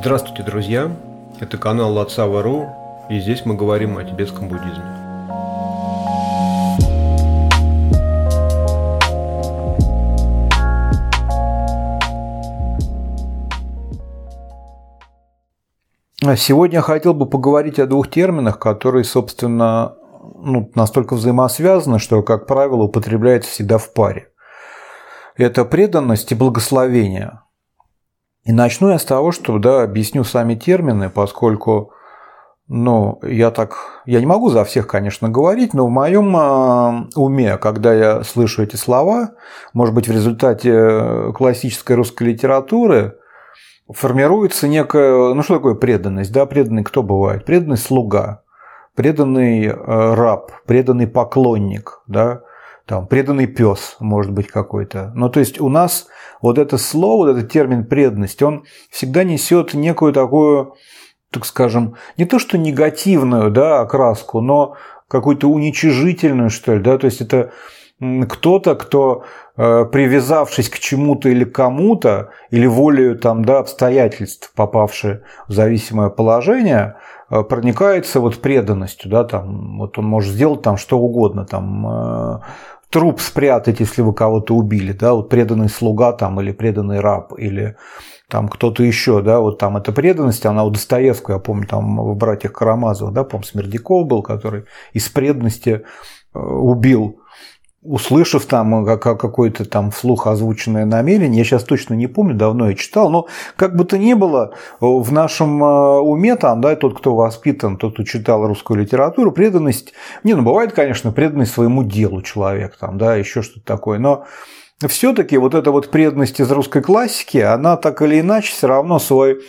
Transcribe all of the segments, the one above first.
Здравствуйте, друзья! Это канал Лацава.ру, и здесь мы говорим о тибетском буддизме. А сегодня я хотел бы поговорить о двух терминах, которые, собственно, ну, настолько взаимосвязаны, что, как правило, употребляются всегда в паре. Это преданность и благословение. И начну я с того, что да, объясню сами термины, поскольку ну, я так, я не могу за всех, конечно, говорить, но в моем а, уме, когда я слышу эти слова, может быть, в результате классической русской литературы формируется некая, ну что такое преданность, да, преданный кто бывает? Преданный слуга, преданный э, раб, преданный поклонник, да, там, преданный пес, может быть, какой-то. Ну, то есть у нас вот это слово, вот этот термин преданность, он всегда несет некую такую, так скажем, не то что негативную да, окраску, но какую-то уничижительную, что ли, да, то есть это кто-то, кто, э, привязавшись к чему-то или кому-то, или волею там, да, обстоятельств, попавшие в зависимое положение, э, проникается вот преданностью, да, там, вот он может сделать там что угодно, там, э, труп спрятать, если вы кого-то убили, да, вот преданный слуга там или преданный раб или там кто-то еще, да, вот там эта преданность, она у Достоевского, я помню, там в «Братьях Карамазовых», да, помню, Смердяков был, который из преданности убил услышав там какое-то там вслух озвученное намерение, я сейчас точно не помню, давно я читал, но как бы то ни было, в нашем э, уме там, да, тот, кто воспитан, тот, кто читал русскую литературу, преданность, не, ну бывает, конечно, преданность своему делу человек, там, да, еще что-то такое, но все-таки вот эта вот преданность из русской классики, она так или иначе все равно свой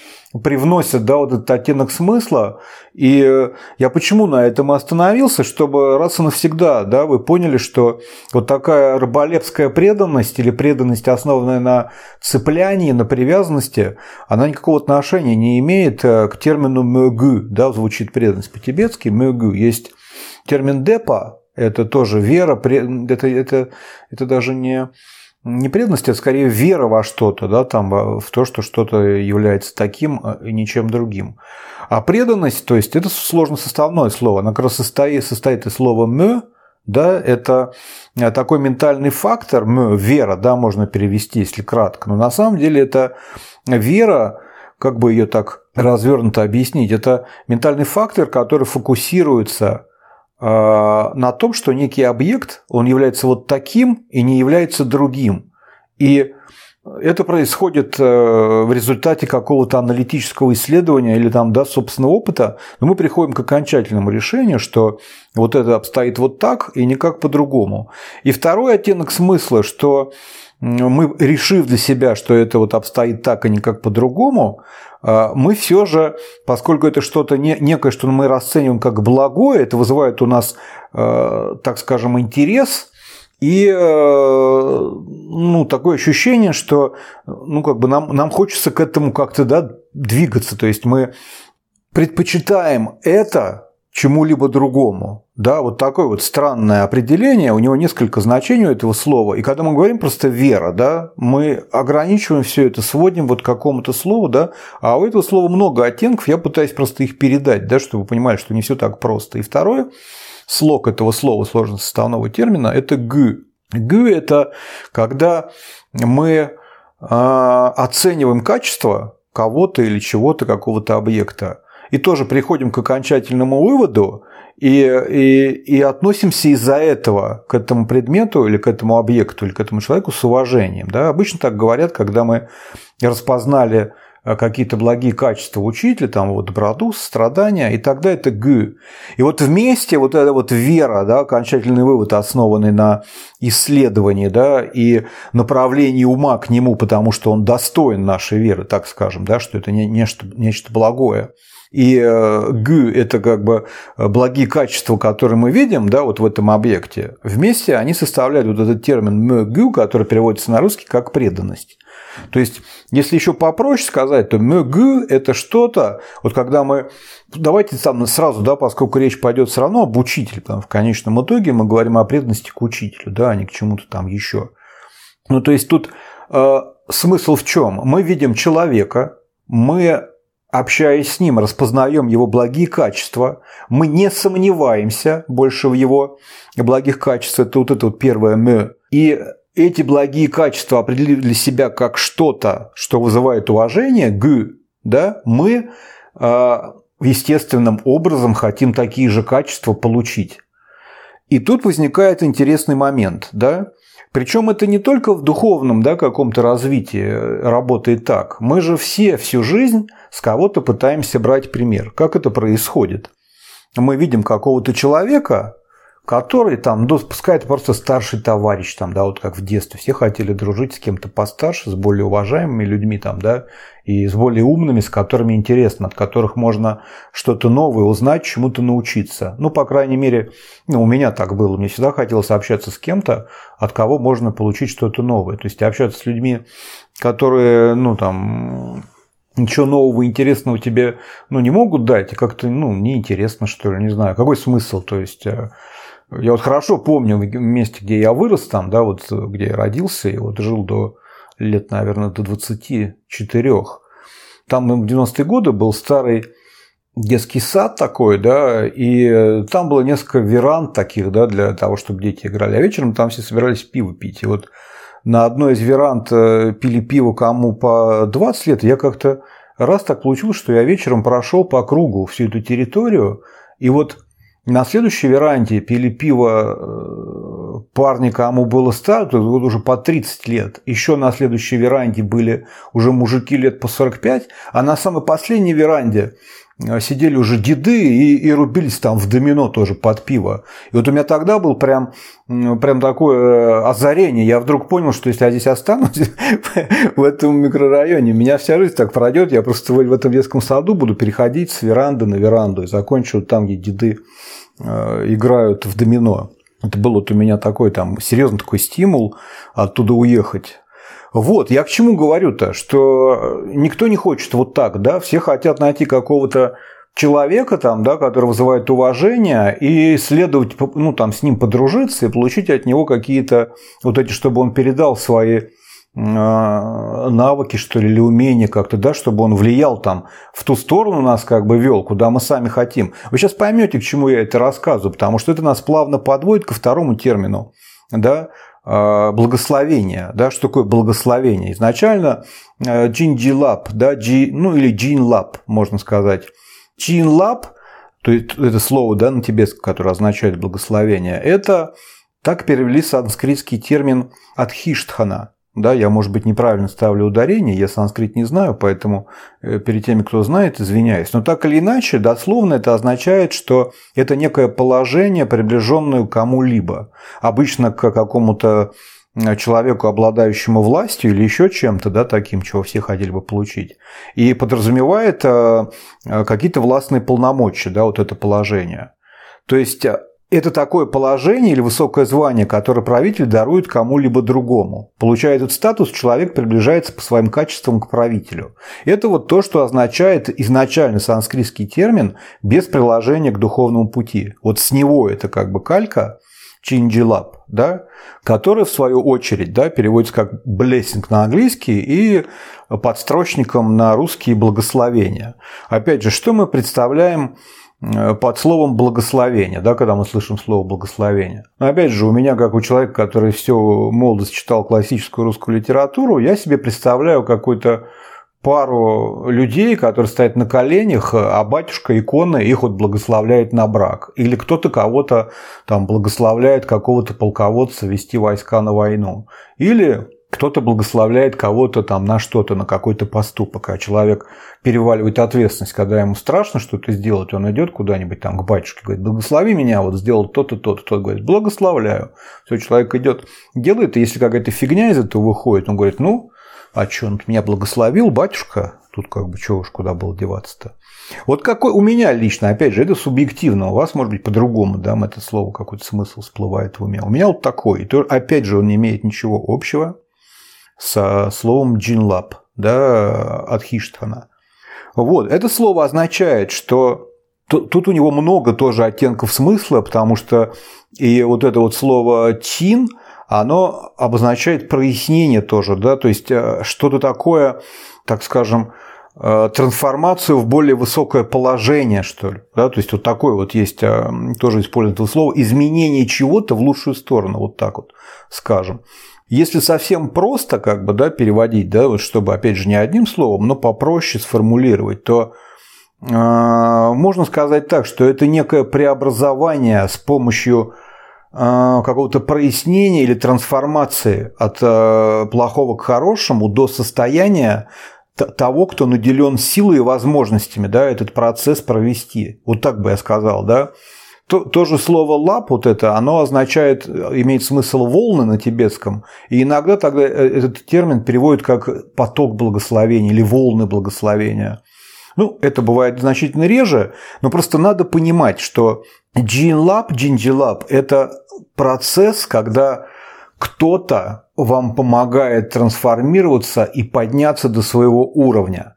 привносит да, вот этот оттенок смысла. И я почему на этом остановился, чтобы раз и навсегда да, вы поняли, что вот такая рыболепская преданность или преданность, основанная на цеплянии, на привязанности, она никакого отношения не имеет э, к термину «мёгу», да, звучит преданность по-тибетски, «мёгу». Есть термин «депа», это тоже вера, это, это, это даже не не преданность, а скорее вера во что-то, да, там, в то, что что-то является таким а, и ничем другим. А преданность, то есть это сложно составное слово, она как раз состоит, состоит из слова «мё», да, это э, такой ментальный фактор, мё, вера, да, можно перевести, если кратко, но на самом деле это вера, как бы ее так развернуто объяснить, это ментальный фактор, который фокусируется на том, что некий объект, он является вот таким и не является другим. И это происходит э, в результате какого-то аналитического исследования или там, да, собственного опыта, но мы приходим к окончательному решению, что вот это обстоит вот так и никак по-другому. И второй оттенок смысла, что мы, решив для себя, что это вот обстоит так и никак по-другому, а, мы все же, поскольку это что-то не, некое, что мы расцениваем как благое, это вызывает у нас, а, так скажем, интерес и а, ну, такое ощущение, что ну, как бы нам, нам хочется к этому как-то да, двигаться. То есть мы предпочитаем это чему-либо другому. Да, вот такое вот странное определение, у него несколько значений у этого слова. И когда мы говорим просто вера, да, мы ограничиваем все это, сводим вот к какому-то слову, да, а у этого слова много оттенков, я пытаюсь просто их передать, да, чтобы вы понимали, что не все так просто. И второе, слог этого слова сложно-составного термина – это «г». «Г» – это когда мы а, оцениваем качество кого-то или чего-то, какого-то объекта и тоже приходим к окончательному выводу и, и, и относимся из-за этого к этому предмету или к этому объекту или к этому человеку с уважением. Да? Обычно так говорят, когда мы распознали э, какие-то благие качества учителя, там вот доброту, страдания, и тогда это г. И вот вместе вот эта вот вера, да, окончательный вывод, основанный на исследовании, да, и направлении ума к нему, потому что он достоин нашей веры, так скажем, да, что это не, нечто, нечто благое – и э, г – это как бы э, благие качества, которые мы видим да, вот в этом объекте. Вместе они составляют вот этот термин мгу, который переводится на русский как преданность. То есть, если еще попроще сказать, то мгу – это что-то, вот когда мы, давайте там сразу, да, поскольку речь пойдет все равно об учителе, потому в конечном итоге мы говорим о преданности к учителю, да, а не к чему-то там еще. Ну, то есть, тут э, смысл в чем? Мы видим человека, мы общаясь с ним, распознаем его благие качества, мы не сомневаемся больше в его благих качествах, это вот это вот первое «мы», и эти благие качества определили для себя как что-то, что вызывает уважение, г, да, мы э, естественным образом хотим такие же качества получить. И тут возникает интересный момент, да, причем это не только в духовном да, каком-то развитии работает так. Мы же все всю жизнь с кого-то пытаемся брать пример. Как это происходит? Мы видим какого-то человека, который там, ну, пускай это просто старший товарищ, там, да, вот как в детстве, все хотели дружить с кем-то постарше, с более уважаемыми людьми, там, да, и с более умными, с которыми интересно, от которых можно что-то новое узнать, чему-то научиться. Ну, по крайней мере, ну, у меня так было, мне всегда хотелось общаться с кем-то, от кого можно получить что-то новое. То есть общаться с людьми, которые, ну, там, ничего нового интересного тебе ну, не могут дать, и как-то ну, неинтересно, что ли, не знаю, какой смысл, то есть э, я вот хорошо помню месте, где я вырос, там, да, вот где я родился, и вот жил до лет, наверное, до 24. Там в 90-е годы был старый детский сад такой, да, и там было несколько веранд таких, да, для того, чтобы дети играли. А вечером там все собирались пиво пить. И вот на одной из веранд э, пили пиво кому по 20 лет, я как-то раз так получилось, что я вечером прошел по кругу всю эту территорию, и вот на следующей веранде пили пиво э, парни, кому было старше, вот уже по 30 лет. Еще на следующей веранде были уже мужики лет по 45, а на самой последней веранде сидели уже деды и, и рубились там в домино тоже под пиво. И вот у меня тогда был прям, прям такое э, озарение. Я вдруг понял, что если я здесь останусь в этом микрорайоне, меня вся жизнь так пройдет. Я просто в этом детском саду буду переходить с веранды на веранду и закончу там, где деды Э, играют в домино. Это был вот у меня такой там серьезный такой стимул оттуда уехать. Вот, я к чему говорю-то, что никто не хочет вот так, да, все хотят найти какого-то человека там, да, который вызывает уважение, и следовать, ну, там, с ним подружиться и получить от него какие-то вот эти, чтобы он передал свои а, навыки, что ли, или умения как-то, да, чтобы он влиял там в ту сторону нас как бы вел, куда мы сами хотим. Вы сейчас поймете, к чему я это рассказываю, потому что это нас плавно подводит ко второму термину, да, благословение, да, что такое благословение? Изначально джинджи-лап, да, джи, ну или джин-лап, можно сказать. Джин-лап, то есть это слово, да, на тибетском, которое означает благословение, это так перевели санскритский термин адхиштхана, да, я, может быть, неправильно ставлю ударение, я санскрит не знаю, поэтому э, перед теми, кто знает, извиняюсь. Но так или иначе, дословно это означает, что это некое положение, приближенное к кому-либо. Обычно к какому-то э, человеку, обладающему властью или еще чем-то, да, таким, чего все хотели бы получить. И подразумевает э, какие-то властные полномочия, да, вот это положение. То есть это такое положение или высокое звание, которое правитель дарует кому-либо другому. Получая этот статус, человек приближается по своим качествам к правителю. Это вот то, что означает изначально санскритский термин без приложения к духовному пути. Вот с него это как бы калька, чинджилап, да, который в свою очередь да, переводится как blessing на английский и подстрочником на русский благословения. Опять же, что мы представляем под словом благословение, да, когда мы слышим слово благословение. Но опять же, у меня, как у человека, который всю молодость читал классическую русскую литературу, я себе представляю какую-то пару людей, которые стоят на коленях, а батюшка иконы их вот благословляет на брак. Или кто-то кого-то там благословляет какого-то полководца вести войска на войну. Или кто-то благословляет кого-то там на что-то, на какой-то поступок, а человек переваливает ответственность, когда ему страшно что-то сделать, он идет куда-нибудь там к батюшке, говорит, благослови меня, вот сделал то-то, то-то, тот говорит, благословляю. Все, человек идет, делает, и если какая-то фигня из этого выходит, он говорит, ну, а что, он меня благословил, батюшка, тут как бы чего уж куда было деваться-то. Вот какой у меня лично, опять же, это субъективно, у вас может быть по-другому, да, это слово какой-то смысл всплывает в уме. У меня вот такой, и то, опять же, он не имеет ничего общего со словом джинлап, да, от Хиштхана. Вот, это слово означает, что тут у него много тоже оттенков смысла, потому что и вот это вот слово чин, оно обозначает прояснение тоже, да, то есть э, что-то такое, так скажем, э, трансформацию в более высокое положение, что ли. Да? То есть вот такое вот есть, э, тоже используется слово, изменение чего-то в лучшую сторону, вот так вот скажем. Если совсем просто как бы, да, переводить, да, вот чтобы, опять же, не одним словом, но попроще сформулировать, то э, можно сказать так, что это некое преобразование с помощью э, какого-то прояснения или трансформации от э, плохого к хорошему до состояния того, кто наделен силой и возможностями, да, этот процесс провести. Вот так бы я сказал, да. То, то же слово «лап», вот это, оно означает, имеет смысл волны на тибетском, и иногда тогда э, этот термин переводят как поток благословения или волны благословения. Ну, это бывает значительно реже, но просто надо понимать, что джинлап, джинджилап – это процесс, когда кто-то вам помогает трансформироваться и подняться до своего уровня.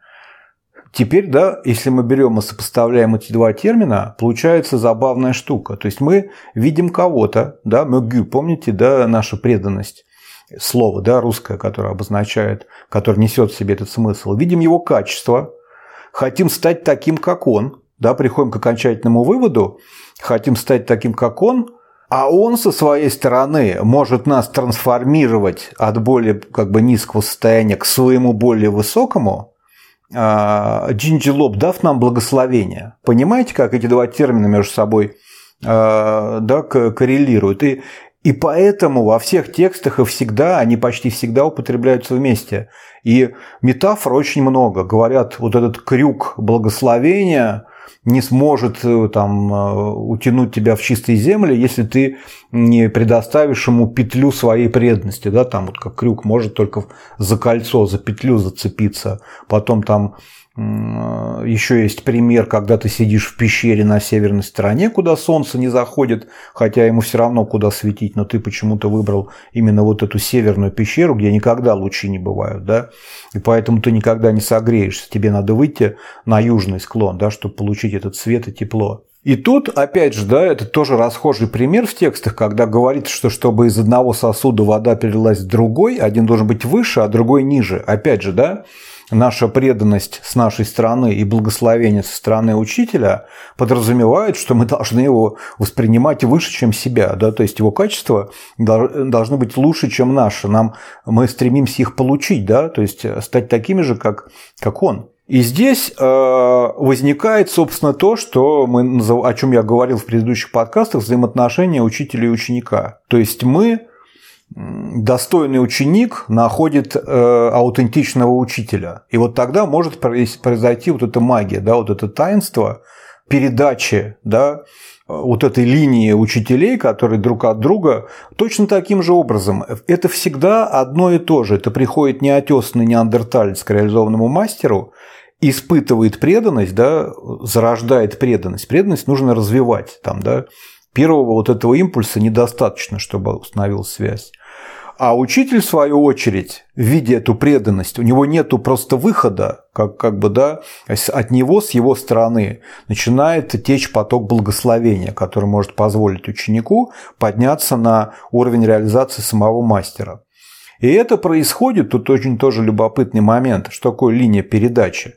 Теперь, да, если мы берем и сопоставляем эти два термина, получается забавная штука. То есть мы видим кого-то, да, мэгю, помните, да, наша преданность, слово, да, русское, которое обозначает, которое несет в себе этот смысл. Видим его качество, хотим стать таким, как он, да, приходим к окончательному выводу, хотим стать таким, как он, а он со своей стороны может нас трансформировать от более как бы низкого состояния к своему более высокому – Джинджи дав нам благословение. Понимаете, как эти два термина между собой а, да, коррелируют? И, и поэтому во всех текстах и всегда, они почти всегда употребляются вместе. И метафор очень много. Говорят, вот этот крюк благословения не сможет э, там, э, утянуть тебя в чистые земли, если ты не предоставишь ему петлю своей преданности. Да? Там вот как крюк может только за кольцо, за петлю зацепиться. Потом там еще есть пример, когда ты сидишь в пещере на северной стороне, куда солнце не заходит, хотя ему все равно куда светить, но ты почему-то выбрал именно вот эту северную пещеру, где никогда лучи не бывают, да, и поэтому ты никогда не согреешься, тебе надо выйти на южный склон, да, чтобы получить этот свет и тепло. И тут, опять же, да, это тоже расхожий пример в текстах, когда говорится, что чтобы из одного сосуда вода перелилась в другой, один должен быть выше, а другой ниже. Опять же, да, наша преданность с нашей стороны и благословение со стороны учителя подразумевают, что мы должны его воспринимать выше, чем себя. Да? То есть его качество должны быть лучше, чем наши. Нам, мы стремимся их получить, да? то есть стать такими же, как, как он. И здесь э, возникает, собственно, то, что мы, о чем я говорил в предыдущих подкастах, взаимоотношения учителя и ученика. То есть мы достойный ученик находит э, аутентичного учителя. И вот тогда может произойти вот эта магия, да, вот это таинство передачи, да, вот этой линии учителей, которые друг от друга, точно таким же образом. Это всегда одно и то же. Это приходит неотесанный неандерталец к реализованному мастеру, испытывает преданность, да, зарождает преданность. Преданность нужно развивать. Там, да. Первого вот этого импульса недостаточно, чтобы установилась связь. А учитель, в свою очередь, видя эту преданность, у него нету просто выхода, как, как бы, да, от него, с его стороны, начинает течь поток благословения, который может позволить ученику подняться на уровень реализации самого мастера. И это происходит, тут очень тоже любопытный момент, что такое линия передачи.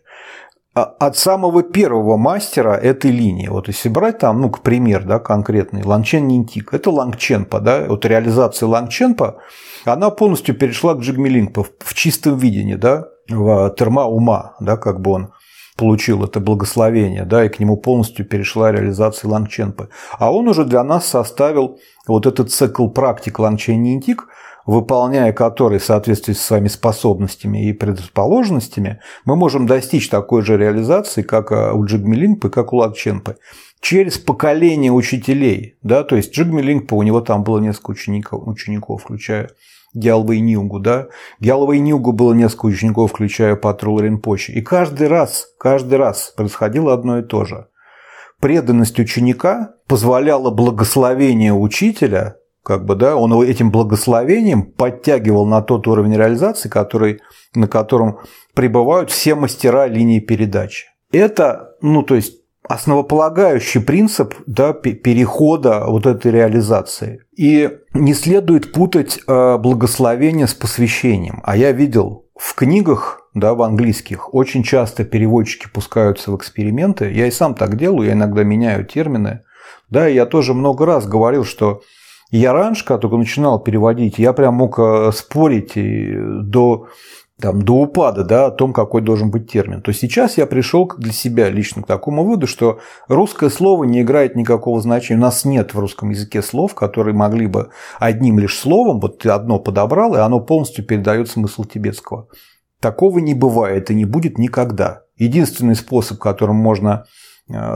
А от самого первого мастера этой линии, вот если брать там, ну, к пример, да, конкретный, Лангчен Нинтик, это Лангченпа, да, вот реализация Лангченпа, она полностью перешла к Джигмилингпа в, в чистом видении, да, в терма ума, да, как бы он получил это благословение, да, и к нему полностью перешла реализация Лангченпы. А он уже для нас составил вот этот цикл практик Лангчен Нинтик, выполняя который в соответствии с своими способностями и предрасположенностями, мы можем достичь такой же реализации, как у Джигмилингпы, как у Лакченпы, через поколение учителей. Да? То есть Джигмилингпа, у него там было несколько учеников, учеников включая Гялва и Ньюгу, да. Гялва и Ньюгу было несколько учеников, включая Патрул Ринпочи. И каждый раз, каждый раз происходило одно и то же. Преданность ученика позволяла благословение учителя как бы, да, он этим благословением подтягивал на тот уровень реализации, который, на котором пребывают все мастера линии передачи. Это, ну, то есть основополагающий принцип да, перехода вот этой реализации. И не следует путать э, благословение с посвящением. А я видел в книгах да, в английских, очень часто переводчики пускаются в эксперименты. Я и сам так делаю, я иногда меняю термины. Да, я тоже много раз говорил, что я раньше, когда только начинал переводить, я прям мог э, спорить до там, до упада да, о том, какой должен быть термин. То сейчас я пришел для себя лично к такому выводу, что русское слово не играет никакого значения. У нас нет в русском языке слов, которые могли бы одним лишь словом, вот ты одно подобрал, и оно полностью передает смысл тибетского. Такого не бывает и не будет никогда. Единственный способ, которым можно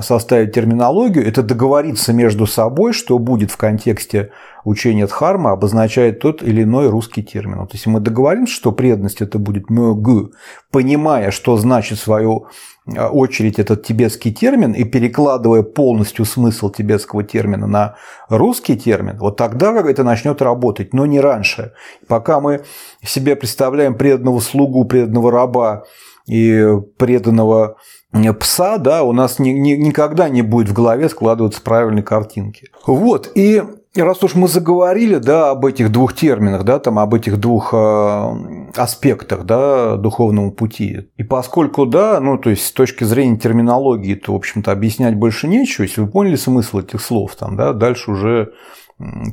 составить терминологию, это договориться между собой, что будет в контексте учения Дхарма, обозначает тот или иной русский термин. Вот если мы договоримся, что преданность это будет мёг, понимая, что значит в свою э, очередь этот тибетский термин и перекладывая полностью смысл тибетского термина на русский термин, вот тогда как это начнет работать, но не раньше. Пока мы себе представляем преданного слугу, преданного раба и преданного пса, да, у нас ни, ни, никогда не будет в голове складываться правильной картинки. Вот, и раз уж мы заговорили, да, об этих двух терминах, да, там, об этих двух э, аспектах, да, духовного пути, и поскольку, да, ну, то есть с точки зрения терминологии, то, в общем-то, объяснять больше нечего, если вы поняли смысл этих слов, там, да, дальше уже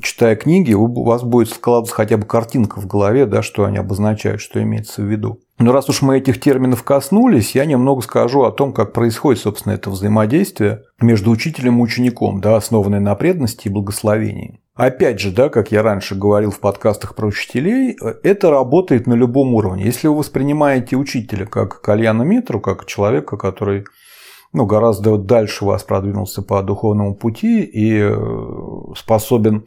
читая книги, у вас будет складываться хотя бы картинка в голове, да, что они обозначают, что имеется в виду. Но раз уж мы этих терминов коснулись, я немного скажу о том, как происходит, собственно, это взаимодействие между учителем и учеником, да, основанное на преданности и благословении. Опять же, да, как я раньше говорил в подкастах про учителей, это работает на любом уровне. Если вы воспринимаете учителя как кальяна метру, как человека, который ну, гораздо дальше вас продвинулся по духовному пути и э, способен,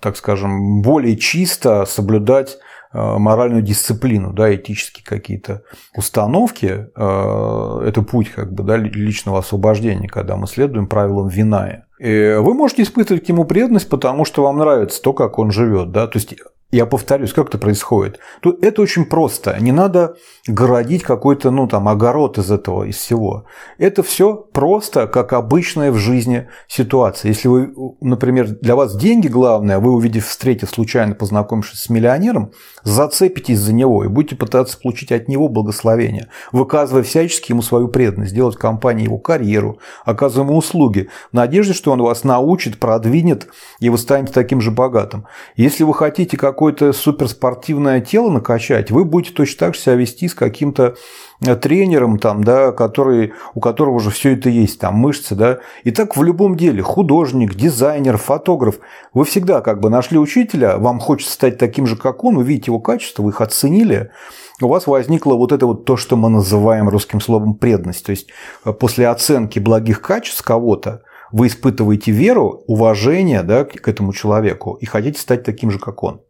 так скажем, более чисто соблюдать э, моральную дисциплину, да, этические какие-то установки, э, это путь как бы, да, личного освобождения, когда мы следуем правилам Виная. И вы можете испытывать к нему преданность, потому что вам нравится то, как он живет. Да? То есть я повторюсь, как это происходит. Тут это очень просто. Не надо городить какой-то, ну, там, огород из этого, из всего. Это все просто, как обычная в жизни ситуация. Если вы, например, для вас деньги главное, вы увидев, встретив случайно, познакомившись с миллионером, зацепитесь за него и будете пытаться получить от него благословение, выказывая всячески ему свою преданность, сделать компании его карьеру, оказывая ему услуги, в надежде, что он вас научит, продвинет, и вы станете таким же богатым. Если вы хотите как какое-то суперспортивное тело накачать, вы будете точно так же себя вести с каким-то э, тренером, там, да, который, у которого уже все это есть, там, мышцы, да. И так в любом деле, художник, дизайнер, фотограф, вы всегда как бы нашли учителя, вам хочется стать таким же, как он, увидеть его качества, вы их оценили, у вас возникло вот это вот то, что мы называем русским словом преданность. То есть э, после оценки благих качеств кого-то вы испытываете веру, уважение да, к этому человеку и хотите стать таким же, как он.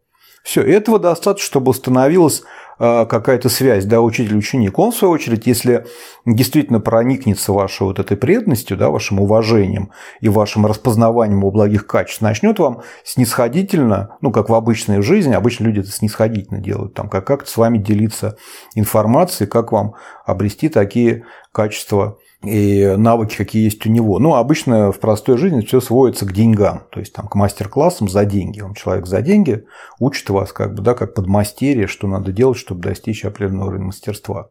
Все, этого достаточно, чтобы установилась а, какая-то связь, да, учитель-ученик. Он, в свою очередь, если действительно проникнется вашей вот этой преданностью, да, вашим уважением и вашим распознаванием его благих качеств, начнет вам снисходительно, ну, как в обычной жизни, обычно люди это снисходительно делают, там, как, как с вами делиться информацией, как вам обрести такие качества и навыки, какие есть у него. Ну, обычно в простой жизни все сводится к деньгам, то есть там, к мастер-классам за деньги. Он человек за деньги учит вас как бы, да, как подмастерье, что надо делать, чтобы достичь определенного уровня мастерства.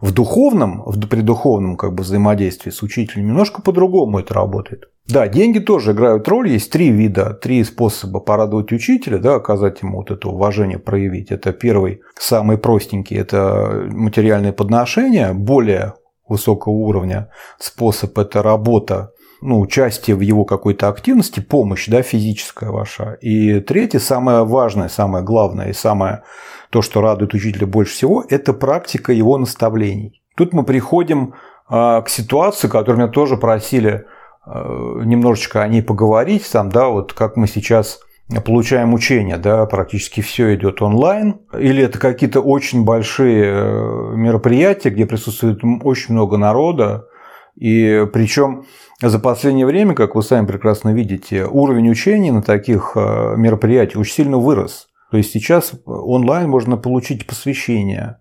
В духовном, в преддуховном как бы, взаимодействии с учителем немножко по-другому это работает. Да, деньги тоже играют роль. Есть три вида, три способа порадовать учителя, да, оказать ему вот это уважение, проявить. Это первый, самый простенький, это материальное подношение. Более высокого уровня способ – это работа, ну, участие в его какой-то активности, помощь, да, физическая ваша. И третье, самое важное, самое главное и самое то, что радует учителя больше всего, это практика его наставлений. Тут мы приходим а, к ситуации, которую меня тоже просили а, немножечко о ней поговорить, там, да, вот как мы сейчас получаем учение, да, практически все идет онлайн, или это какие-то очень большие э, мероприятия, где присутствует очень много народа, и причем за последнее время, как вы сами прекрасно видите, уровень учения на таких э, мероприятиях очень сильно вырос. То есть сейчас онлайн можно получить посвящение,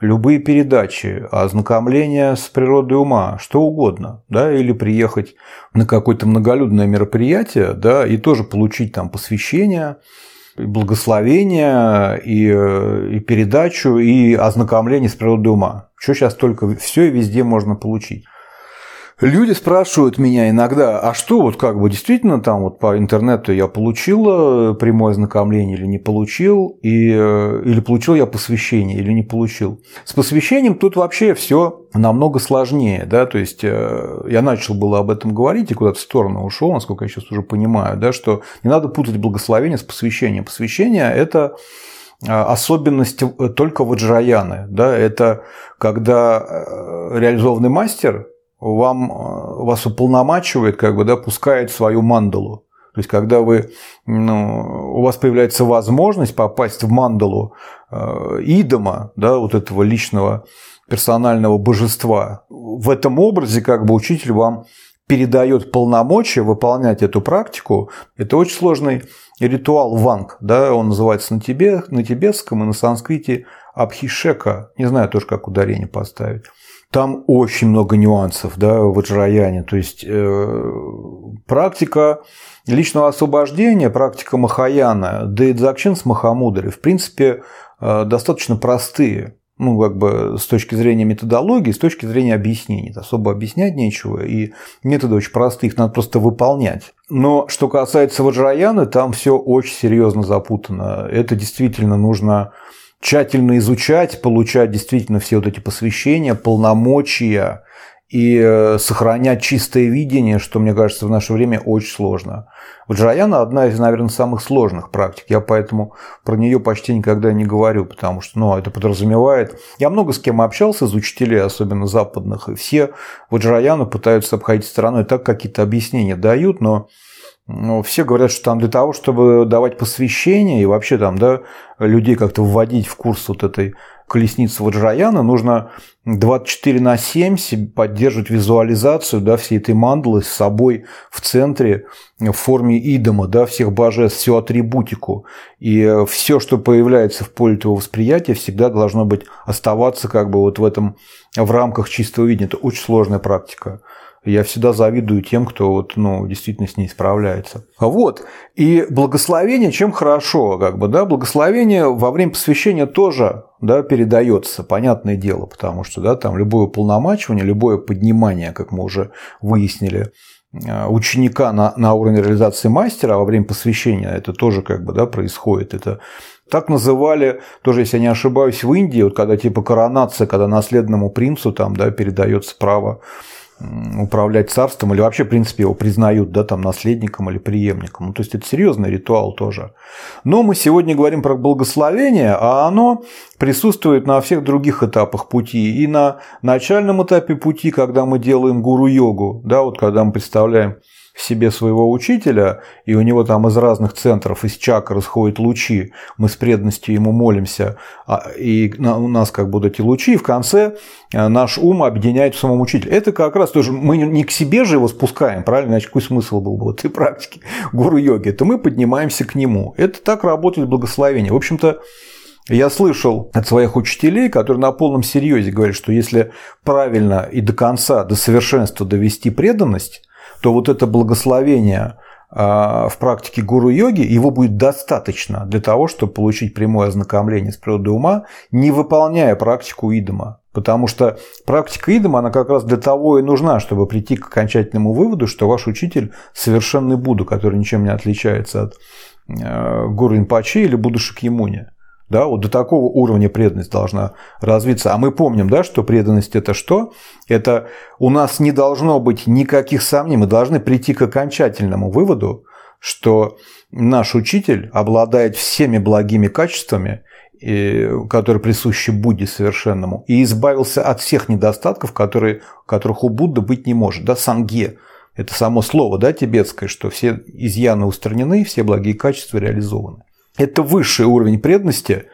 любые передачи, ознакомление с природой ума, что угодно, да, или приехать на какое-то многолюдное мероприятие, да, и тоже получить там посвящение, и благословение, и, э, и передачу, и ознакомление с природой ума. Что сейчас только все и везде можно получить. Люди спрашивают меня иногда, а что вот как бы действительно там вот по интернету я получил э, прямое знакомление или не получил, и, э, или получил я посвящение или не получил. С посвящением тут вообще все намного сложнее, да, то есть э, я начал было об этом говорить и куда-то в сторону ушел, насколько я сейчас уже понимаю, да, что не надо путать благословение с посвящением. Посвящение – это особенность только ваджраяны. Да, это когда реализованный мастер вам, э, вас уполномачивает, как бы, да, пускает свою мандалу. То есть, когда вы, ну, у вас появляется возможность попасть в мандалу э, идома, да, вот этого личного персонального божества, в этом образе как бы учитель вам передает полномочия выполнять эту практику. Это очень сложный ритуал ванг, да, он называется на, тебе, на тибетском и на санскрите абхишека. Не знаю тоже, как ударение поставить. Там очень много нюансов да, в Аджраяне. То есть э, практика личного освобождения, практика Махаяна, да и Дзакчин с Махамудари, в принципе, э, достаточно простые. Ну, как бы с точки зрения методологии, с точки зрения объяснений. Особо объяснять нечего, и методы очень простые, их надо просто выполнять. Но что касается Ваджраяны, там все очень серьезно запутано. Это действительно нужно тщательно изучать, получать действительно все вот эти посвящения, полномочия и э, сохранять чистое видение, что, мне кажется, в наше время очень сложно. Вот Джаяна одна из, наверное, самых сложных практик. Я поэтому про нее почти никогда не говорю, потому что ну, это подразумевает... Я много с кем общался из учителей, особенно западных, и все вот Джаяну пытаются обходить стороной, так какие-то объяснения дают, но ну, все говорят, что там для того, чтобы давать посвящение и вообще там, да, людей как-то вводить в курс вот этой колесницы Ваджраяна, нужно 24 на 7 поддерживать визуализацию да, всей этой мандалы с собой в центре в форме идома, да, всех божеств, всю атрибутику. И все, что появляется в поле твоего восприятия, всегда должно быть оставаться как бы вот в этом, в рамках чистого видения. Это очень сложная практика. Я всегда завидую тем, кто вот, ну, действительно с ней справляется. Вот. И благословение чем хорошо, как бы, да, благословение во время посвящения тоже да, передается, понятное дело, потому что да, там любое полномачивание, любое поднимание, как мы уже выяснили, э, ученика на, на уровень реализации мастера во время посвящения это тоже как бы да, происходит. Это так называли, тоже, если я не ошибаюсь, в Индии, вот когда типа коронация, когда наследному принцу там, да, передается право управлять царством, или вообще, в принципе, его признают да, там, наследником или преемником. Ну, то есть это серьезный ритуал тоже. Но мы сегодня говорим про благословение, а оно присутствует на всех других этапах пути. И на начальном этапе пути, когда мы делаем гуру-йогу, да, вот когда мы представляем себе своего учителя, и у него там из разных центров, из чакр исходят лучи, мы с преданностью ему молимся, а, и у нас как будут эти лучи, и в конце э, наш ум объединяет в самом учителе. Это как раз тоже, мы не к себе же его спускаем, правильно? Иначе какой смысл был бы в этой практике гуру-йоги? Это мы поднимаемся к нему. Это так работает благословение. В общем-то, я слышал от своих учителей, которые на полном серьезе говорят, что если правильно и до конца, до совершенства довести преданность, то вот это благословение а, в практике гуру-йоги, его будет достаточно для того, чтобы получить прямое ознакомление с природой ума, не выполняя практику идома. Потому что практика идома, она как раз для того и нужна, чтобы прийти к окончательному выводу, что ваш учитель совершенный Будда, который ничем не отличается от э, Гуру Инпачи или Будды Шакьямуни. Да, вот до такого уровня преданность должна развиться. А мы помним, да, что преданность это что? Это у нас не должно быть никаких сомнений. Мы должны прийти к окончательному выводу, что наш учитель обладает всеми благими качествами, которые присущи Будде совершенному, и избавился от всех недостатков, которые, которых у Будды быть не может. Да, санге – это само слово да, тибетское, что все изъяны устранены, все благие качества реализованы. Это высший уровень преданности,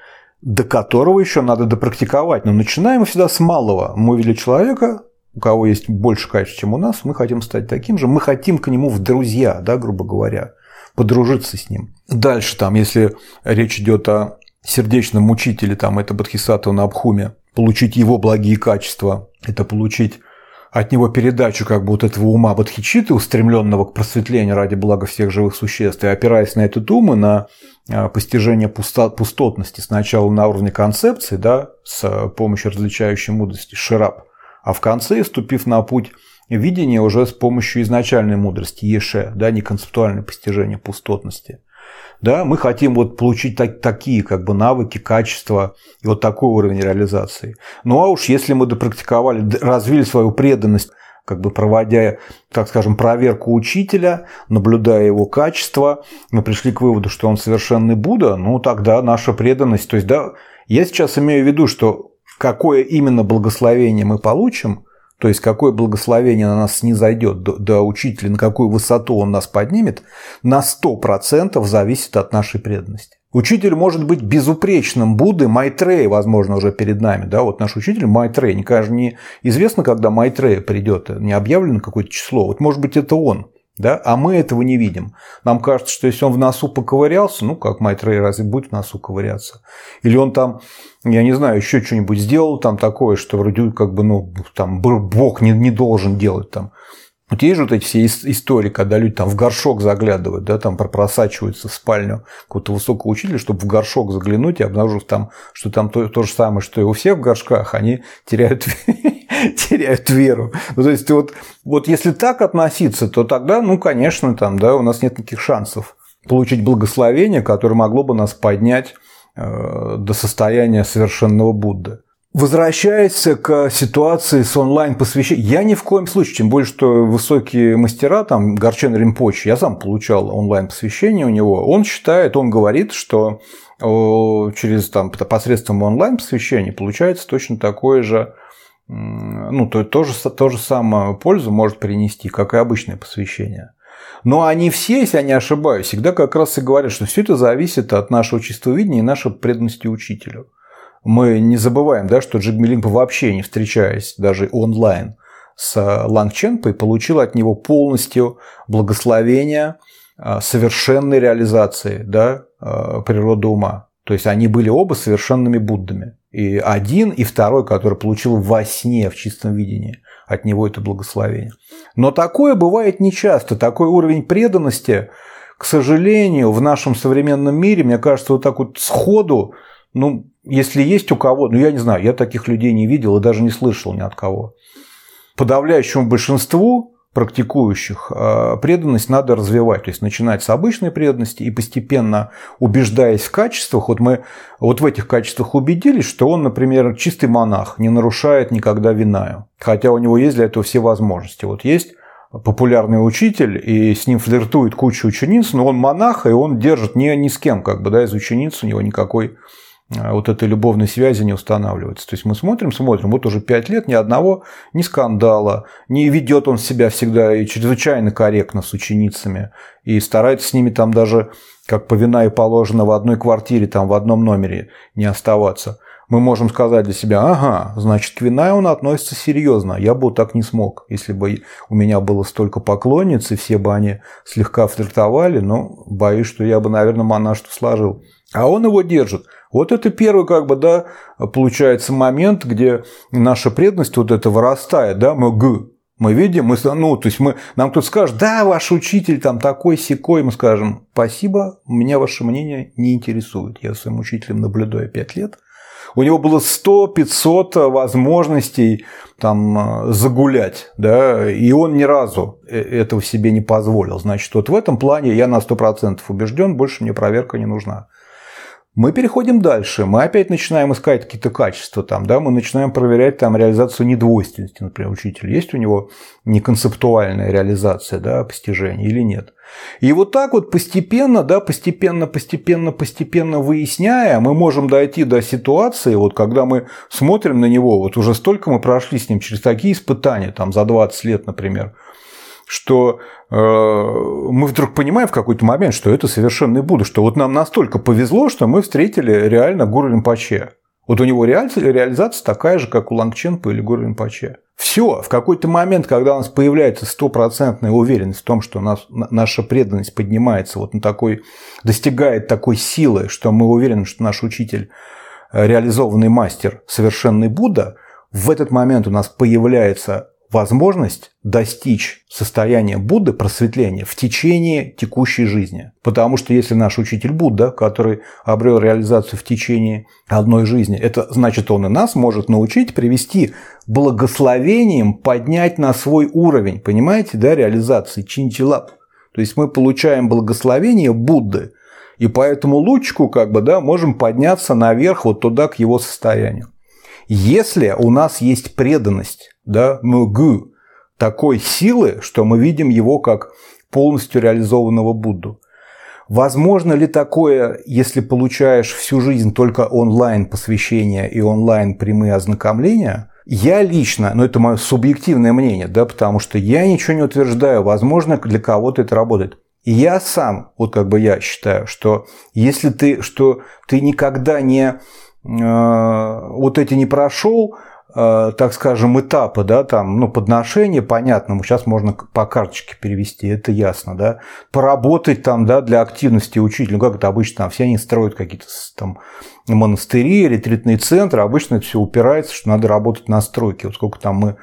до которого еще надо допрактиковать. Но начинаем мы всегда с малого. Мы увидели человека, у кого есть больше качеств, чем у нас, мы хотим стать таким же, мы хотим к нему в друзья, да, грубо говоря, подружиться с ним. Дальше, там, если речь идет о сердечном мучителе, там, это Бодхисаттва на Абхуме, получить его благие качества, это получить от него передачу как бы вот этого ума бодхичиты, устремленного к просветлению ради блага всех живых существ, и опираясь на этот ум и на а, постижения пустотности сначала на уровне концепции, да, с помощью различающей мудрости Шираб, а в конце, ступив на путь видения уже с помощью изначальной мудрости Еше, да, не концептуальное постижение пустотности. Да, мы хотим вот получить так, такие как бы навыки, качества и вот такой уровень реализации. Ну а уж если мы допрактиковали, развили свою преданность как бы проводя, так скажем, проверку учителя, наблюдая его качество, мы пришли к выводу, что он совершенный Будда, ну тогда наша преданность, то есть да, я сейчас имею в виду, что какое именно благословение мы получим, то есть какое благословение на нас не зайдет до, до учителя, на какую высоту он нас поднимет, на 100% зависит от нашей преданности. Учитель может быть безупречным Будды, Майтрея, возможно, уже перед нами. Да? Вот наш учитель Майтрея. Никогда не известно, когда Майтрея придет, не объявлено какое-то число. Вот может быть это он. Да? А мы этого не видим. Нам кажется, что если он в носу поковырялся, ну как Майтрей разве будет в носу ковыряться? Или он там, я не знаю, еще что-нибудь сделал там такое, что вроде как бы, ну, там Бог не, не должен делать там. Вот есть же вот эти все истории, когда люди там в горшок заглядывают, да, там просачиваются в спальню какого-то высокого учителя, чтобы в горшок заглянуть и обнаружив там, что там то, то же самое, что и у всех в горшках, они теряют, теряют веру. Ну, то есть вот, вот если так относиться, то тогда, ну, конечно, там, да, у нас нет никаких шансов получить благословение, которое могло бы нас поднять э, до состояния совершенного Будды. Возвращаясь к ситуации с онлайн-посвящением, я ни в коем случае, тем более, что высокие мастера, там, Горчен Римпоч, я сам получал онлайн-посвящение у него, он считает, он говорит, что через там, посредством онлайн-посвящения получается точно такое же, ну, то, то, же, то же самое пользу может принести, как и обычное посвящение. Но они все, если я не ошибаюсь, всегда как раз и говорят, что все это зависит от нашего чувствовидения и нашей преданности учителю мы не забываем, да, что Джигми Линг вообще не встречаясь даже онлайн с Ланг Ченпой, получил от него полностью благословение а, совершенной реализации да, а, природы ума. То есть они были оба совершенными Буддами. И один, и второй, который получил во сне, в чистом видении, от него это благословение. Но такое бывает нечасто. Такой уровень преданности, к сожалению, в нашем современном мире, мне кажется, вот так вот сходу ну, если есть у кого, ну, я не знаю, я таких людей не видел и даже не слышал ни от кого. Подавляющему большинству практикующих а, преданность надо развивать. То есть начинать с обычной преданности и постепенно убеждаясь в качествах, вот мы вот в этих качествах убедились, что он, например, чистый монах, не нарушает никогда винаю. Хотя у него есть для этого все возможности. Вот есть популярный учитель, и с ним флиртует куча учениц, но он монах, и он держит ни, ни с кем, как бы, да, из учениц у него никакой вот этой любовной связи не устанавливается. То есть мы смотрим, смотрим, вот уже пять лет ни одного, ни скандала, не ведет он себя всегда и чрезвычайно корректно с ученицами, и старается с ними там даже, как по вина и положено, в одной квартире, там в одном номере не оставаться. Мы можем сказать для себя, ага, значит, к Винай он относится серьезно. Я бы так не смог, если бы у меня было столько поклонниц, и все бы они слегка флиртовали, но боюсь, что я бы, наверное, монашество сложил. А он его держит. Вот это первый, как бы, да, получается момент, где наша преданность вот это вырастает, да, мы г, мы видим, мы, ну, то есть мы, нам кто-то скажет, да, ваш учитель там такой секой, мы скажем, спасибо, меня ваше мнение не интересует. Я своим учителем наблюдаю 5 лет. У него было 100-500 возможностей там загулять, да, и он ни разу э, этого себе не позволил. Значит, вот в этом плане я на 100% убежден, больше мне проверка не нужна. Мы переходим дальше. Мы опять начинаем искать какие-то качества там, да, мы начинаем проверять там реализацию недвойственности, например, учитель. Есть у него неконцептуальная реализация, да, постижения или нет. И вот так вот постепенно, да, постепенно, постепенно, постепенно выясняя, мы можем дойти до ситуации, вот когда мы смотрим на него, вот уже столько мы прошли с ним через такие испытания, там, за 20 лет, например, что э, мы вдруг понимаем в какой-то момент, что это совершенный Будда, что вот нам настолько повезло, что мы встретили реально Гуру Римпаче. Вот у него реализация такая же, как у Лангченпа или Гуру Римпаче. Все, в какой-то момент, когда у нас появляется стопроцентная уверенность в том, что нас, наша преданность поднимается вот на такой, достигает такой силы, что мы уверены, что наш учитель реализованный мастер, совершенный Будда, в этот момент у нас появляется возможность достичь состояния Будды, просветления в течение текущей жизни. Потому что если наш учитель Будда, который обрел реализацию в течение одной жизни, это значит, он и нас может научить привести благословением, поднять на свой уровень, понимаете, да, реализации чинтилап. То есть мы получаем благословение Будды, и по этому лучку как бы, да, можем подняться наверх вот туда, к его состоянию. Если у нас есть преданность, да, мгу, такой силы, что мы видим его как полностью реализованного Будду. Возможно ли такое, если получаешь всю жизнь только онлайн посвящения и онлайн прямые ознакомления? Я лично, но это мое субъективное мнение, да, потому что я ничего не утверждаю, возможно, для кого-то это работает. И я сам, вот как бы я считаю, что если ты, что ты никогда не э, вот эти не прошел, так скажем, этапы, да, там, ну, подношения, понятно, сейчас можно по карточке перевести, это ясно, да, поработать там, да, для активности учителя, ну, как это обычно, там, все они строят какие-то там монастыри, ретритные центры, обычно это все упирается, что надо работать на стройке, вот сколько там мы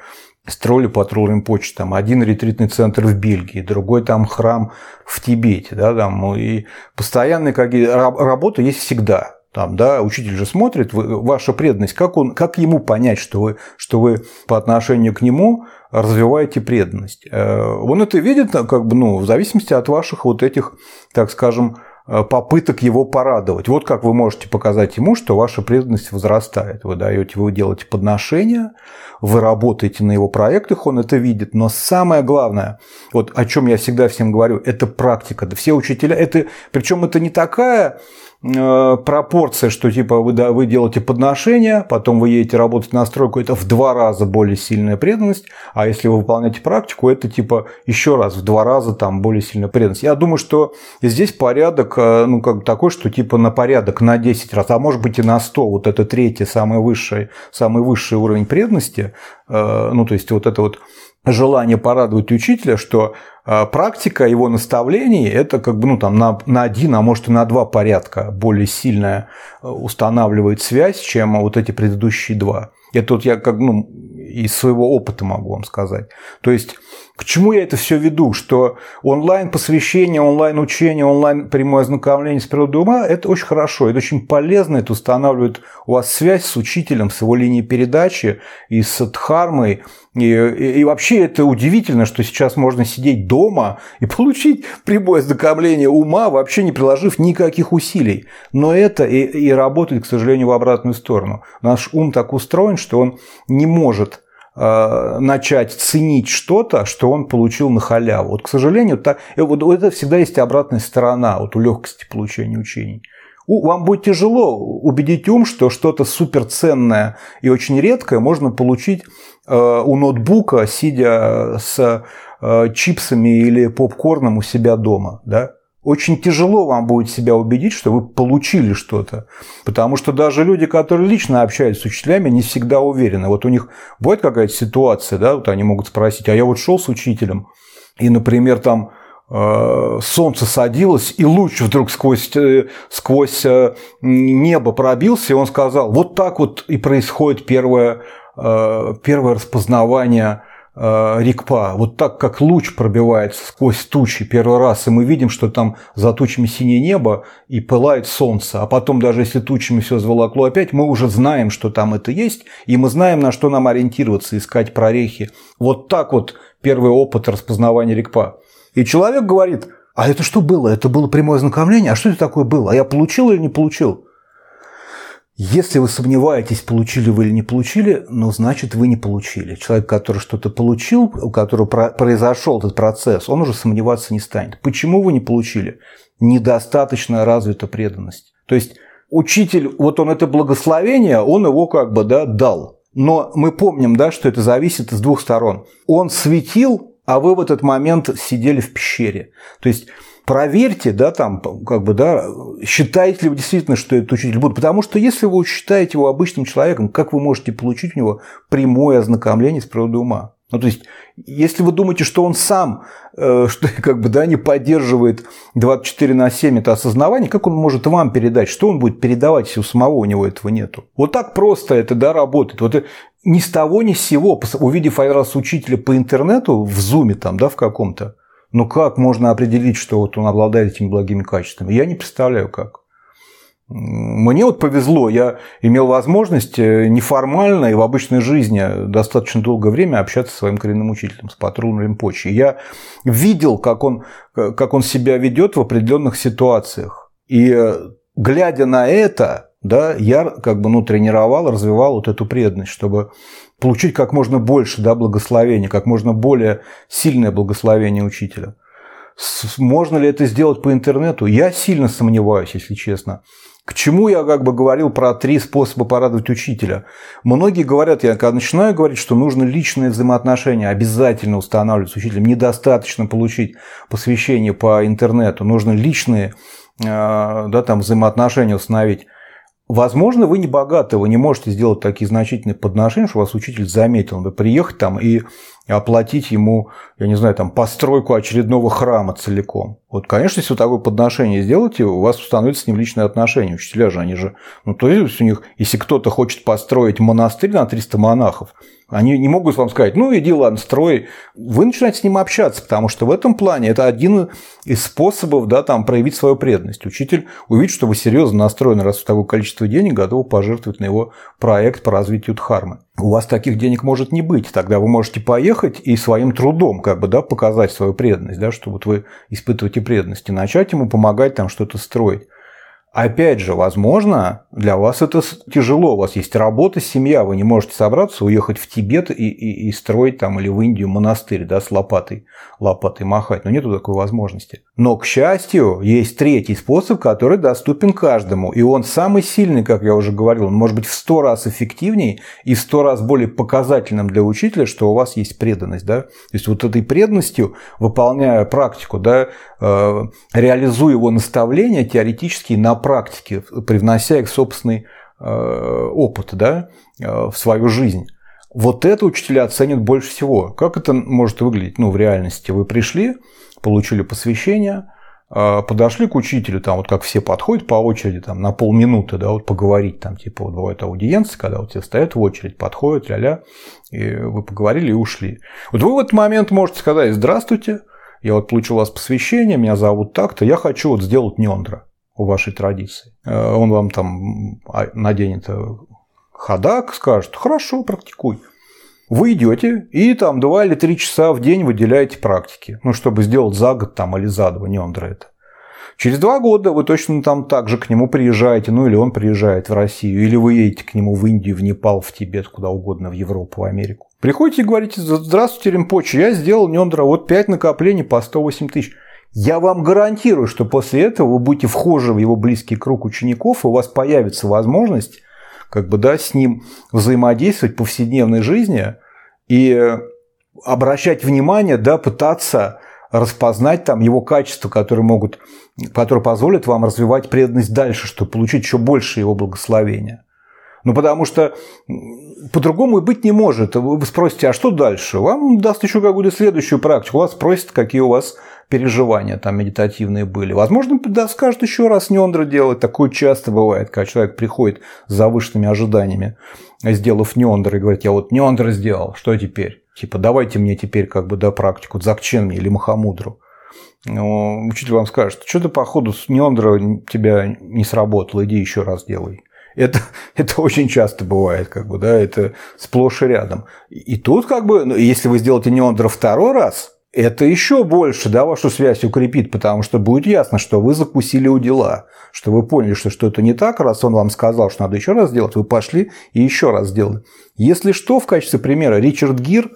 строили патрульным почте, там один ретритный центр в Бельгии, другой там храм в Тибете, да, там, ну, и постоянные какие работы есть всегда. Там, да, учитель же смотрит, вы, ваша преданность, как, он, как ему понять, что вы, что вы по отношению к нему развиваете преданность. Э, он это видит, как бы, ну, в зависимости от ваших вот этих, так скажем, Э, попыток его порадовать. Вот как вы можете показать ему, что ваша преданность возрастает. Вы даете, вы делаете подношения, вы работаете на его проектах, он это видит. Но самое главное, вот о чем я всегда всем говорю, это практика. Да все учителя, это, причем это не такая Э, пропорция, что типа вы, да, вы делаете подношение, потом вы едете работать на стройку, это в два раза более сильная преданность, а если вы выполняете практику, это типа еще раз в два раза там более сильная преданность. Я думаю, что здесь порядок, э, ну как такой, что типа на порядок на 10 раз, а может быть и на 100, вот это третий, самый высший, самый высший уровень преданности, э, ну то есть вот это вот желание порадовать учителя, что а, практика его наставлений это как бы ну, там, на, на один, а может и на два порядка более сильная устанавливает связь, чем вот эти предыдущие два. Это вот я как, ну, из своего опыта могу вам сказать. То есть к чему я это все веду? Что онлайн посвящение, онлайн учение, онлайн прямое ознакомление с природой ума – это очень хорошо, это очень полезно, это устанавливает у вас связь с учителем, с его линией передачи и с дхармой. И, и, и вообще это удивительно, что сейчас можно сидеть дома и получить прямое ознакомление ума, вообще не приложив никаких усилий. Но это и, и работает, к сожалению, в обратную сторону. Наш ум так устроен, что он не может начать ценить что-то, что он получил на халяву. Вот, к сожалению, так, э, вот это всегда есть обратная сторона вот у легкости получения учений. Вам будет тяжело убедить ум, что что-то суперценное и очень редкое можно получить э, у ноутбука, сидя с чипсами или попкорном у себя дома. Да? Очень тяжело вам будет себя убедить, что вы получили что-то. Потому что даже люди, которые лично общаются с учителями, не всегда уверены. Вот у них бывает какая-то ситуация, да, вот они могут спросить, а я вот шел с учителем, и, например, там э, солнце садилось, и луч вдруг сквозь, э, сквозь э, небо пробился, и он сказал, вот так вот и происходит первое, первое распознавание Э, рекпа, вот так как луч пробивается сквозь тучи первый раз, и мы видим, что там за тучами синее небо и пылает солнце, а потом даже если тучами все заволокло опять, мы уже знаем, что там это есть, и мы знаем, на что нам ориентироваться, искать прорехи. Вот так вот первый опыт распознавания рекпа. И человек говорит, а это что было? Это было прямое знакомление? А что это такое было? А я получил или не получил? Если вы сомневаетесь, получили вы или не получили, ну, значит, вы не получили. Человек, который что-то получил, у которого произошел этот процесс, он уже сомневаться не станет. Почему вы не получили? Недостаточно развита преданность. То есть учитель, вот он это благословение, он его как бы да, дал. Но мы помним, да, что это зависит с двух сторон. Он светил, а вы в этот момент сидели в пещере. То есть проверьте, да, там, как бы, да, считаете ли вы действительно, что этот учитель будет. Потому что если вы считаете его обычным человеком, как вы можете получить у него прямое ознакомление с природой ума? Ну, то есть, если вы думаете, что он сам, э, что как бы, да, не поддерживает 24 на 7 это осознавание, как он может вам передать? Что он будет передавать, если у самого у него этого нету? Вот так просто это, да, работает. Вот ни с того, ни с сего, увидев один раз учителя по интернету, в зуме там, да, в каком-то, ну как можно определить, что вот он обладает этими благими качествами? Я не представляю, как. Мне вот повезло, я имел возможность э, неформально и в обычной жизни достаточно долгое время общаться со своим коренным учителем, с патрулом Римпочи. Я видел, как он, как он себя ведет в определенных ситуациях. И э, глядя на это, да, я как бы ну, тренировал, развивал вот эту преданность, чтобы получить как можно больше да, благословения, как можно более сильное благословение учителя. Можно ли это сделать по интернету? Я сильно сомневаюсь, если честно. К чему я как бы говорил про три способа порадовать учителя? Многие говорят, я когда начинаю говорить, что нужно личные взаимоотношения обязательно устанавливать с учителем, недостаточно получить посвящение по интернету, нужно личные э, да, там, взаимоотношения установить. Возможно, вы не богаты, вы не можете сделать такие значительные подношения, что вас учитель заметил. Вы приехать там и оплатить ему, я не знаю, там, постройку очередного храма целиком. Вот, конечно, если вы такое подношение сделаете, у вас установится с ним личные отношения. Учителя же, они же... Ну, то есть у них, если кто-то хочет построить монастырь на 300 монахов, они не могут вам сказать, ну иди, ладно, строй. Вы начинаете с ним общаться, потому что в этом плане это один из способов да, там, проявить свою преданность. Учитель увидит, что вы серьезно настроены, раз в такое количество денег готовы пожертвовать на его проект по развитию Дхармы. У вас таких денег может не быть. Тогда вы можете поехать и своим трудом как бы, да, показать свою преданность, да, что вот вы испытываете преданность, и начать ему помогать там что-то строить. Опять же, возможно, для вас это тяжело. У вас есть работа, семья, вы не можете собраться, уехать в Тибет и, и, и строить там или в Индию монастырь да, с лопатой, лопатой махать. Но нет такой возможности. Но, к счастью, есть третий способ, который доступен каждому. И он самый сильный, как я уже говорил. Он может быть в сто раз эффективнее и в сто раз более показательным для учителя, что у вас есть преданность. Да? То есть вот этой преданностью, выполняя практику, да, э, реализуя его наставления теоретически на практике, привнося их в собственный э, опыт да, э, в свою жизнь. Вот это учителя оценят больше всего. Как это может выглядеть ну, в реальности? Вы пришли, получили посвящение, э, подошли к учителю, там вот как все подходят по очереди, там на полминуты, да, вот поговорить, там типа вот бывает аудиенция, когда вот все стоят в очередь, подходят, ля-ля, и вы поговорили и ушли. Вот вы в этот момент можете сказать, здравствуйте, я вот получил у вас посвящение, меня зовут так-то, я хочу вот сделать нендра у вашей традиции. Э, он вам там а, наденет э, ходак, скажет, хорошо, практикуй. Вы идете и там два или три часа в день выделяете практики, ну, чтобы сделать за год там или за два, не он это. Через два года вы точно там также к нему приезжаете, ну или он приезжает в Россию, или вы едете к нему в Индию, в Непал, в Тибет, куда угодно, в Европу, в Америку. Приходите и говорите, здравствуйте, Римпочи, я сделал Нендра, вот 5 накоплений по 108 тысяч. Я вам гарантирую, что после этого вы будете вхожи в его близкий круг учеников, и у вас появится возможность как бы, да, с ним взаимодействовать в повседневной жизни и обращать внимание, да, пытаться распознать там его качества, которые могут, которые позволят вам развивать преданность дальше, чтобы получить еще больше его благословения. Ну, потому что по-другому и быть не может. Вы спросите, а что дальше? Вам даст еще какую-то следующую практику. Вас спросят, какие у вас переживания там медитативные были. Возможно, да, скажут еще раз нендра делать. Такое часто бывает, когда человек приходит с завышенными ожиданиями, сделав нендра, и говорит, я вот нендра сделал, что теперь? Типа, давайте мне теперь как бы да, практику дзакчен или махамудру. Но учитель вам скажет, что ты походу с нендра тебя не сработало, иди еще раз делай. Это, это очень часто бывает, как бы, да, это сплошь и рядом. И тут, как бы, ну, если вы сделаете нендра второй раз, это еще больше да, вашу связь укрепит, потому что будет ясно, что вы закусили у дела, что вы поняли, что что-то не так, раз он вам сказал, что надо еще раз сделать, вы пошли и еще раз сделали. Если что, в качестве примера, Ричард Гир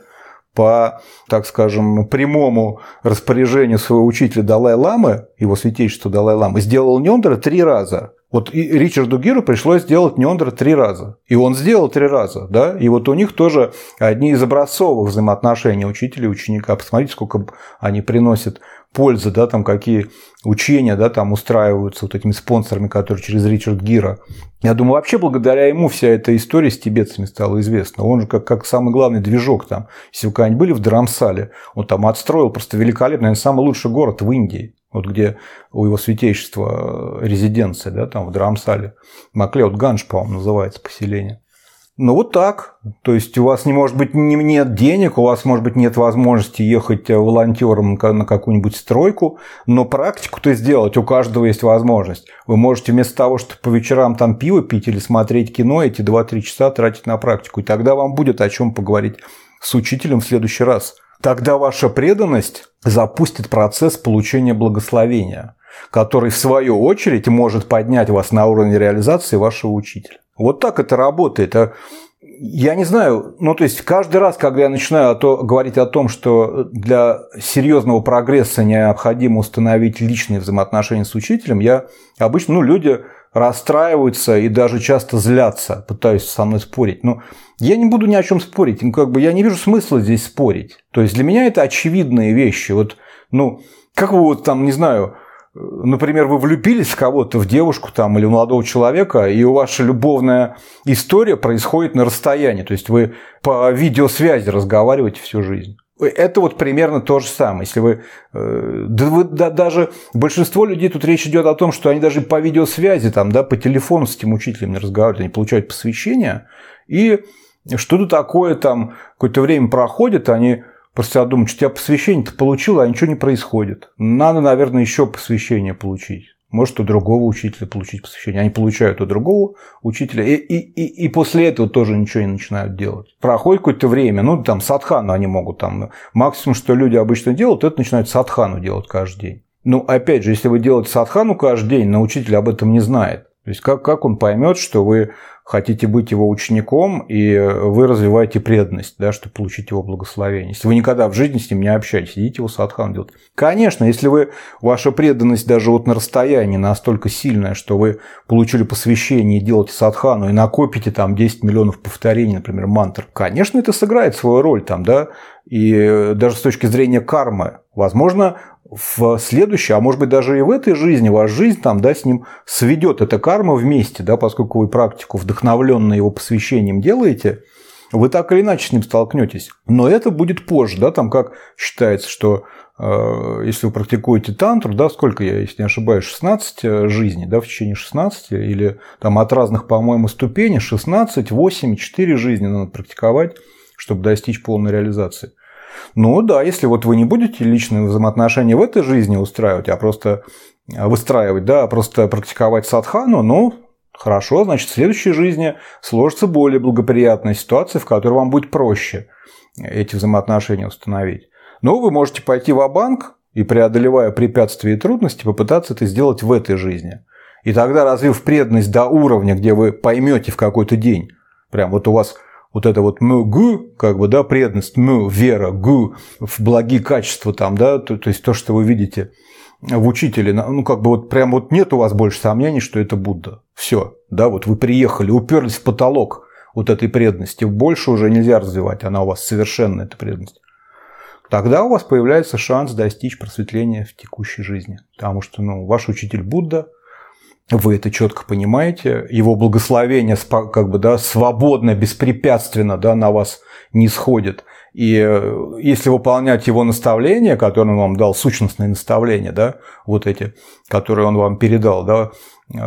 по, так скажем, прямому распоряжению своего учителя Далай-Ламы, его святейшества Далай-Ламы, сделал Нендера три раза. Вот и Ричарду Гиру пришлось сделать Нендра три раза. И он сделал три раза, да? И вот у них тоже одни из образцовых взаимоотношений учителя и ученика. Посмотрите, сколько они приносят пользы, да, там какие учения, да, там устраиваются вот этими спонсорами, которые через Ричард Гира. Я думаю, вообще благодаря ему вся эта история с тибетцами стала известна. Он же как, как самый главный движок там. Если вы когда-нибудь были в Драмсале, он там отстроил просто великолепный, наверное, самый лучший город в Индии вот где у его святейшества резиденция, да, там в Драмсале, Маклеод Ганж, по-моему, называется поселение. Ну вот так. То есть у вас не может быть нет денег, у вас может быть нет возможности ехать волонтером на какую-нибудь стройку, но практику-то сделать у каждого есть возможность. Вы можете вместо того, чтобы по вечерам там пиво пить или смотреть кино, эти 2-3 часа тратить на практику. И тогда вам будет о чем поговорить с учителем в следующий раз. Тогда ваша преданность запустит процесс получения благословения, который в свою очередь может поднять вас на уровень реализации вашего учителя. Вот так это работает. А я не знаю, ну то есть каждый раз, когда я начинаю говорить о том, что для серьезного прогресса необходимо установить личные взаимоотношения с учителем, я обычно, ну люди расстраиваются и даже часто злятся, пытаются со мной спорить. Но я не буду ни о чем спорить, ну, как бы я не вижу смысла здесь спорить. То есть для меня это очевидные вещи. Вот, ну, как вы вот там, не знаю, например, вы влюбились в кого-то, в девушку там или в молодого человека, и у ваша любовная история происходит на расстоянии. То есть вы по видеосвязи разговариваете всю жизнь. Это вот примерно то же самое. Если вы, э, да, вы да, даже большинство людей тут речь идет о том, что они даже по видеосвязи, там, да, по телефону с этим учителем не разговаривают, они получают посвящение, и что-то такое там какое-то время проходит, они Просто я думаю, что я посвящение-то получил, а ничего не происходит. Надо, наверное, еще посвящение получить. Может, у другого учителя получить посвящение. Они получают у другого учителя. И, и, и, и после этого тоже ничего не начинают делать. Проходит какое-то время, ну, там, садхану они могут там. Максимум, что люди обычно делают, это начинают садхану делать каждый день. Ну, опять же, если вы делаете садхану каждый день, но учитель об этом не знает. То есть как, как он поймет, что вы хотите быть его учеником, и вы развиваете преданность, да, чтобы получить его благословение. Если вы никогда в жизни с ним не общаетесь, идите его садхан делать. Конечно, если вы, ваша преданность даже вот на расстоянии настолько сильная, что вы получили посвящение и делаете садхану, и накопите там 10 миллионов повторений, например, мантр, конечно, это сыграет свою роль там, да, и даже с точки зрения кармы, возможно, в следующей, а может быть даже и в этой жизни, ваша жизнь там, да, с ним сведет эта карма вместе, да, поскольку вы практику вдохновленно его посвящением делаете, вы так или иначе с ним столкнетесь. Но это будет позже, да, там как считается, что э, если вы практикуете тантру, да, сколько я, если не ошибаюсь, 16 э, жизней, да, в течение 16, или там от разных, по-моему, ступеней 16, 8, 4 жизни надо практиковать, чтобы достичь полной реализации. Ну да, если вот вы не будете личные взаимоотношения в этой жизни устраивать, а просто выстраивать, да, а просто практиковать садхану, ну, хорошо, значит, в следующей жизни сложится более благоприятная ситуация, в которой вам будет проще эти взаимоотношения установить. Но вы можете пойти в банк и, преодолевая препятствия и трудности, попытаться это сделать в этой жизни. И тогда, развив преданность до уровня, где вы поймете в какой-то день, прям вот у вас вот это вот гу, как бы, да, преданность, му, вера, гу, в благие качества там, да, то, то есть то, что вы видите в учителе, ну, как бы вот прям вот нет у вас больше сомнений, что это Будда. Все, да, вот вы приехали, уперлись в потолок вот этой преданности, больше уже нельзя развивать, она у вас совершенно, эта преданность. Тогда у вас появляется шанс достичь просветления в текущей жизни. Потому что ну, ваш учитель Будда – вы это четко понимаете, его благословение как бы, да, свободно, беспрепятственно да, на вас не сходит. И э, если выполнять его наставления, которые он вам дал, сущностные наставления, да, вот эти, которые он вам передал, да,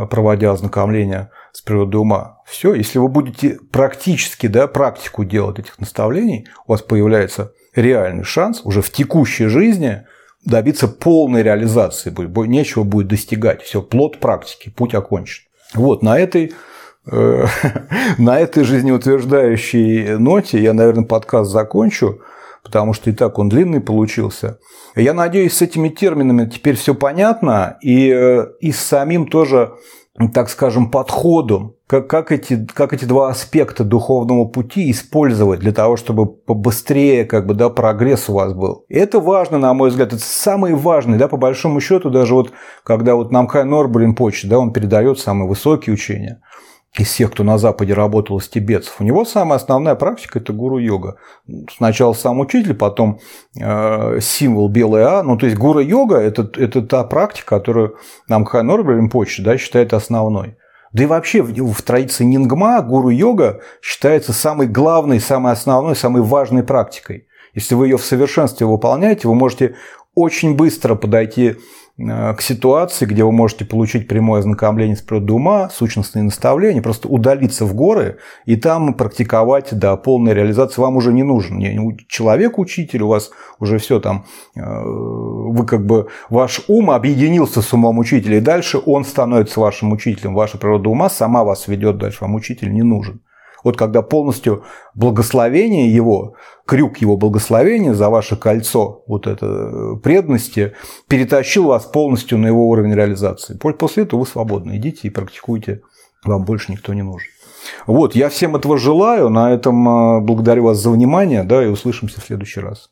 проводя ознакомление с природой ума, все, если вы будете практически, да, практику делать этих наставлений, у вас появляется реальный шанс уже в текущей жизни – добиться полной реализации, нечего будет достигать. Все, плод практики, путь окончен. Вот, на этой э, на этой жизнеутверждающей ноте я, наверное, подкаст закончу, потому что и так он длинный получился. Я надеюсь, с этими терминами теперь все понятно, и, э, и с самим тоже так скажем, подходом, как, как, эти, как эти два аспекта духовного пути использовать для того, чтобы побыстрее как бы, да, прогресс у вас был. Это важно, на мой взгляд, это самый важный, да, по большому счету, даже вот когда вот Намхай Норбулин почта, да, он передает самые высокие учения – из всех, кто на Западе работал из тибетцев, у него самая основная практика – это гуру-йога. Сначала сам учитель, потом э, символ белый А. Ну, то есть гуру-йога – это, это та практика, которую нам Хайнор Римпочи да, считает основной. Да и вообще в, в традиции нингма гуру-йога считается самой главной, самой основной, самой важной практикой. Если вы ее в совершенстве выполняете, вы можете очень быстро подойти к ситуации, где вы можете получить прямое ознакомление с природой ума, сущностные наставления, просто удалиться в горы и там практиковать до полной реализации вам уже не нужен. Человек-учитель, у вас уже все там, э, вы как бы, ваш ум объединился с умом учителя, и дальше он становится вашим учителем. Ваша природа ума сама вас ведет дальше, вам учитель не нужен. Вот когда полностью благословение его, крюк его благословения за ваше кольцо вот это э, преданности перетащил вас полностью на его уровень реализации. После этого вы свободны. Идите и практикуйте. Вам больше никто не нужен. Вот, я всем этого желаю. На этом э, благодарю вас за внимание, да, и услышимся в следующий раз.